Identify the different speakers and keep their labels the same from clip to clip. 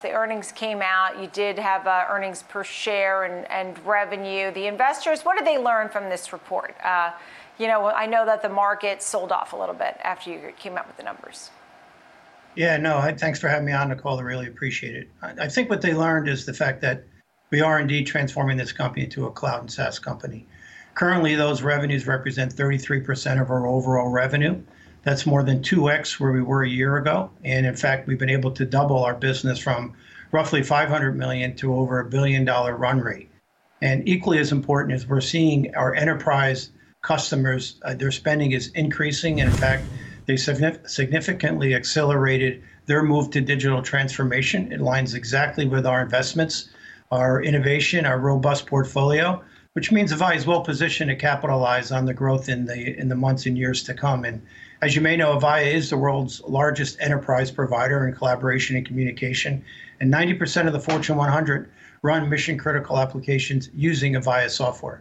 Speaker 1: The earnings came out. You did have uh, earnings per share and, and revenue. The investors, what did they learn from this report? Uh, you know, I know that the market sold off a little bit after you came out with the numbers.
Speaker 2: Yeah, no, thanks for having me on, Nicole. I really appreciate it. I think what they learned is the fact that we are indeed transforming this company into a cloud and SaaS company. Currently, those revenues represent 33% of our overall revenue. That's more than 2x where we were a year ago. And in fact, we've been able to double our business from roughly 500 million to over a billion dollar run rate. And equally as important is we're seeing our enterprise customers, uh, their spending is increasing. And in fact, they significantly accelerated their move to digital transformation. It aligns exactly with our investments, our innovation, our robust portfolio, which means Avaya is well positioned to capitalize on the growth in the in the months and years to come. And as you may know, Avaya is the world's largest enterprise provider in collaboration and communication, and 90% of the Fortune 100 run mission critical applications using Avaya software.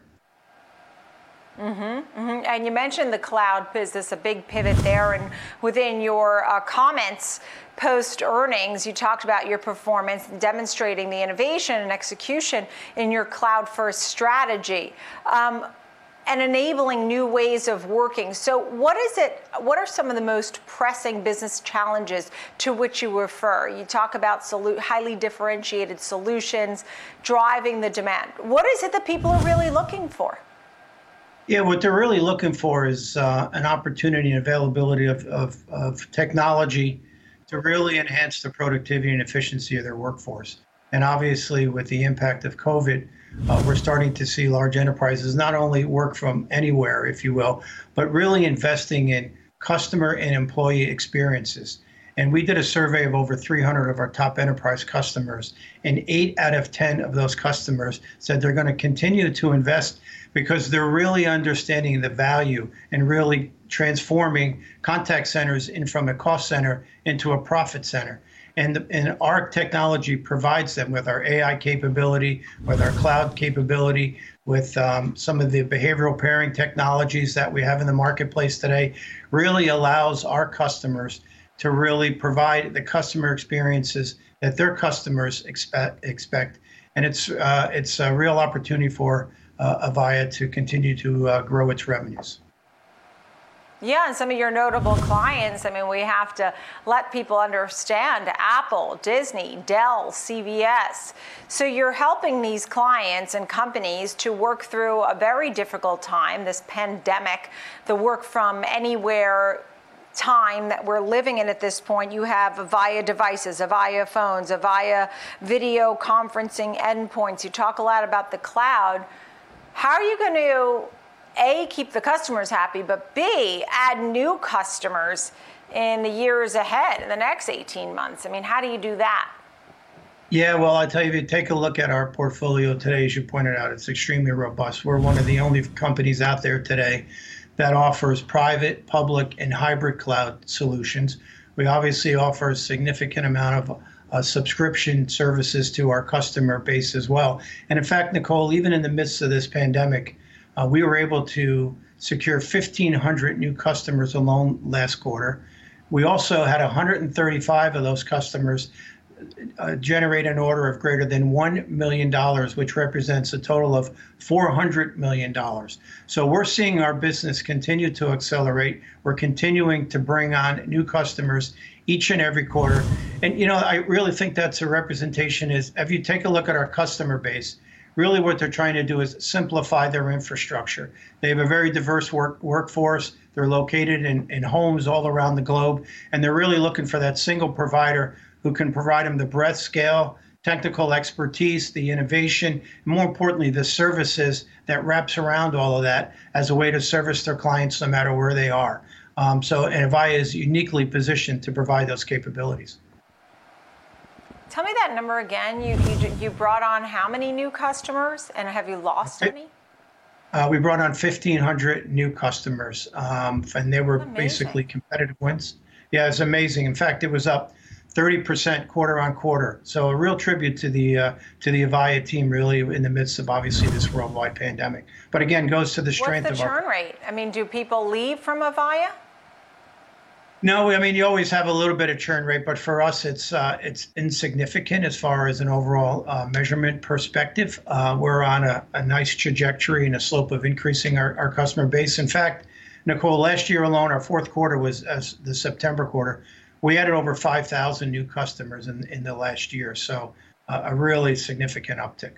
Speaker 1: Mm-hmm, mm-hmm. And you mentioned the cloud business, a big pivot there. And within your uh, comments post earnings, you talked about your performance, demonstrating the innovation and execution in your cloud first strategy. Um, and enabling new ways of working. So, what is it? What are some of the most pressing business challenges to which you refer? You talk about solu- highly differentiated solutions driving the demand. What is it that people are really looking for?
Speaker 2: Yeah, what they're really looking for is uh, an opportunity and availability of, of, of, technology to really enhance the productivity and efficiency of their workforce. And obviously, with the impact of COVID, uh, we're starting to see large enterprises not only work from anywhere, if you will, but really investing in customer and employee experiences. And we did a survey of over 300 of our top enterprise customers, and eight out of 10 of those customers said they're going to continue to invest because they're really understanding the value and really transforming contact centers in from a cost center into a profit center. And, and our technology provides them with our AI capability, with our cloud capability, with um, some of the behavioral pairing technologies that we have in the marketplace today, really allows our customers to really provide the customer experiences that their customers expect. expect. And it's, uh, it's a real opportunity for uh, Avaya to continue to uh, grow its revenues.
Speaker 1: Yeah, and some of your notable clients, I mean, we have to let people understand Apple, Disney, Dell, CVS. So you're helping these clients and companies to work through a very difficult time, this pandemic, the work from anywhere time that we're living in at this point, you have Avaya devices, Avaya phones, Avaya video conferencing endpoints. You talk a lot about the cloud. How are you going to a, keep the customers happy, but B, add new customers in the years ahead, in the next 18 months? I mean, how do you do that?
Speaker 2: Yeah, well, I tell you, if you take a look at our portfolio today, as you pointed out, it's extremely robust. We're one of the only companies out there today that offers private, public, and hybrid cloud solutions. We obviously offer a significant amount of uh, subscription services to our customer base as well. And in fact, Nicole, even in the midst of this pandemic, uh, we were able to secure 1,500 new customers alone last quarter. We also had 135 of those customers uh, generate an order of greater than $1 million, which represents a total of $400 million. So we're seeing our business continue to accelerate. We're continuing to bring on new customers each and every quarter. And, you know, I really think that's a representation is if you take a look at our customer base, really what they're trying to do is simplify their infrastructure. They have a very diverse work, workforce. They're located in, in homes all around the globe, and they're really looking for that single provider who can provide them the breadth, scale, technical expertise, the innovation, and more importantly, the services that wraps around all of that as a way to service their clients no matter where they are. Um, so, and Avaya is uniquely positioned to provide those capabilities.
Speaker 1: Tell me that number again. You, you, you brought on how many new customers, and have you lost any?
Speaker 2: Uh, we brought on 1,500 new customers, um, and they were amazing. basically competitive wins. Yeah, it's amazing. In fact, it was up 30% quarter on quarter. So a real tribute to the uh, to the Avaya team, really, in the midst of obviously this worldwide pandemic. But again, goes to the strength
Speaker 1: What's the
Speaker 2: of
Speaker 1: churn
Speaker 2: our.
Speaker 1: rate? I mean, do people leave from Avaya?
Speaker 2: No, I mean, you always have a little bit of churn rate, but for us, it's uh, it's insignificant as far as an overall uh, measurement perspective. Uh, we're on a, a nice trajectory and a slope of increasing our, our customer base. In fact, Nicole, last year alone, our fourth quarter was as the September quarter, we added over 5,000 new customers in, in the last year. So uh, a really significant uptick.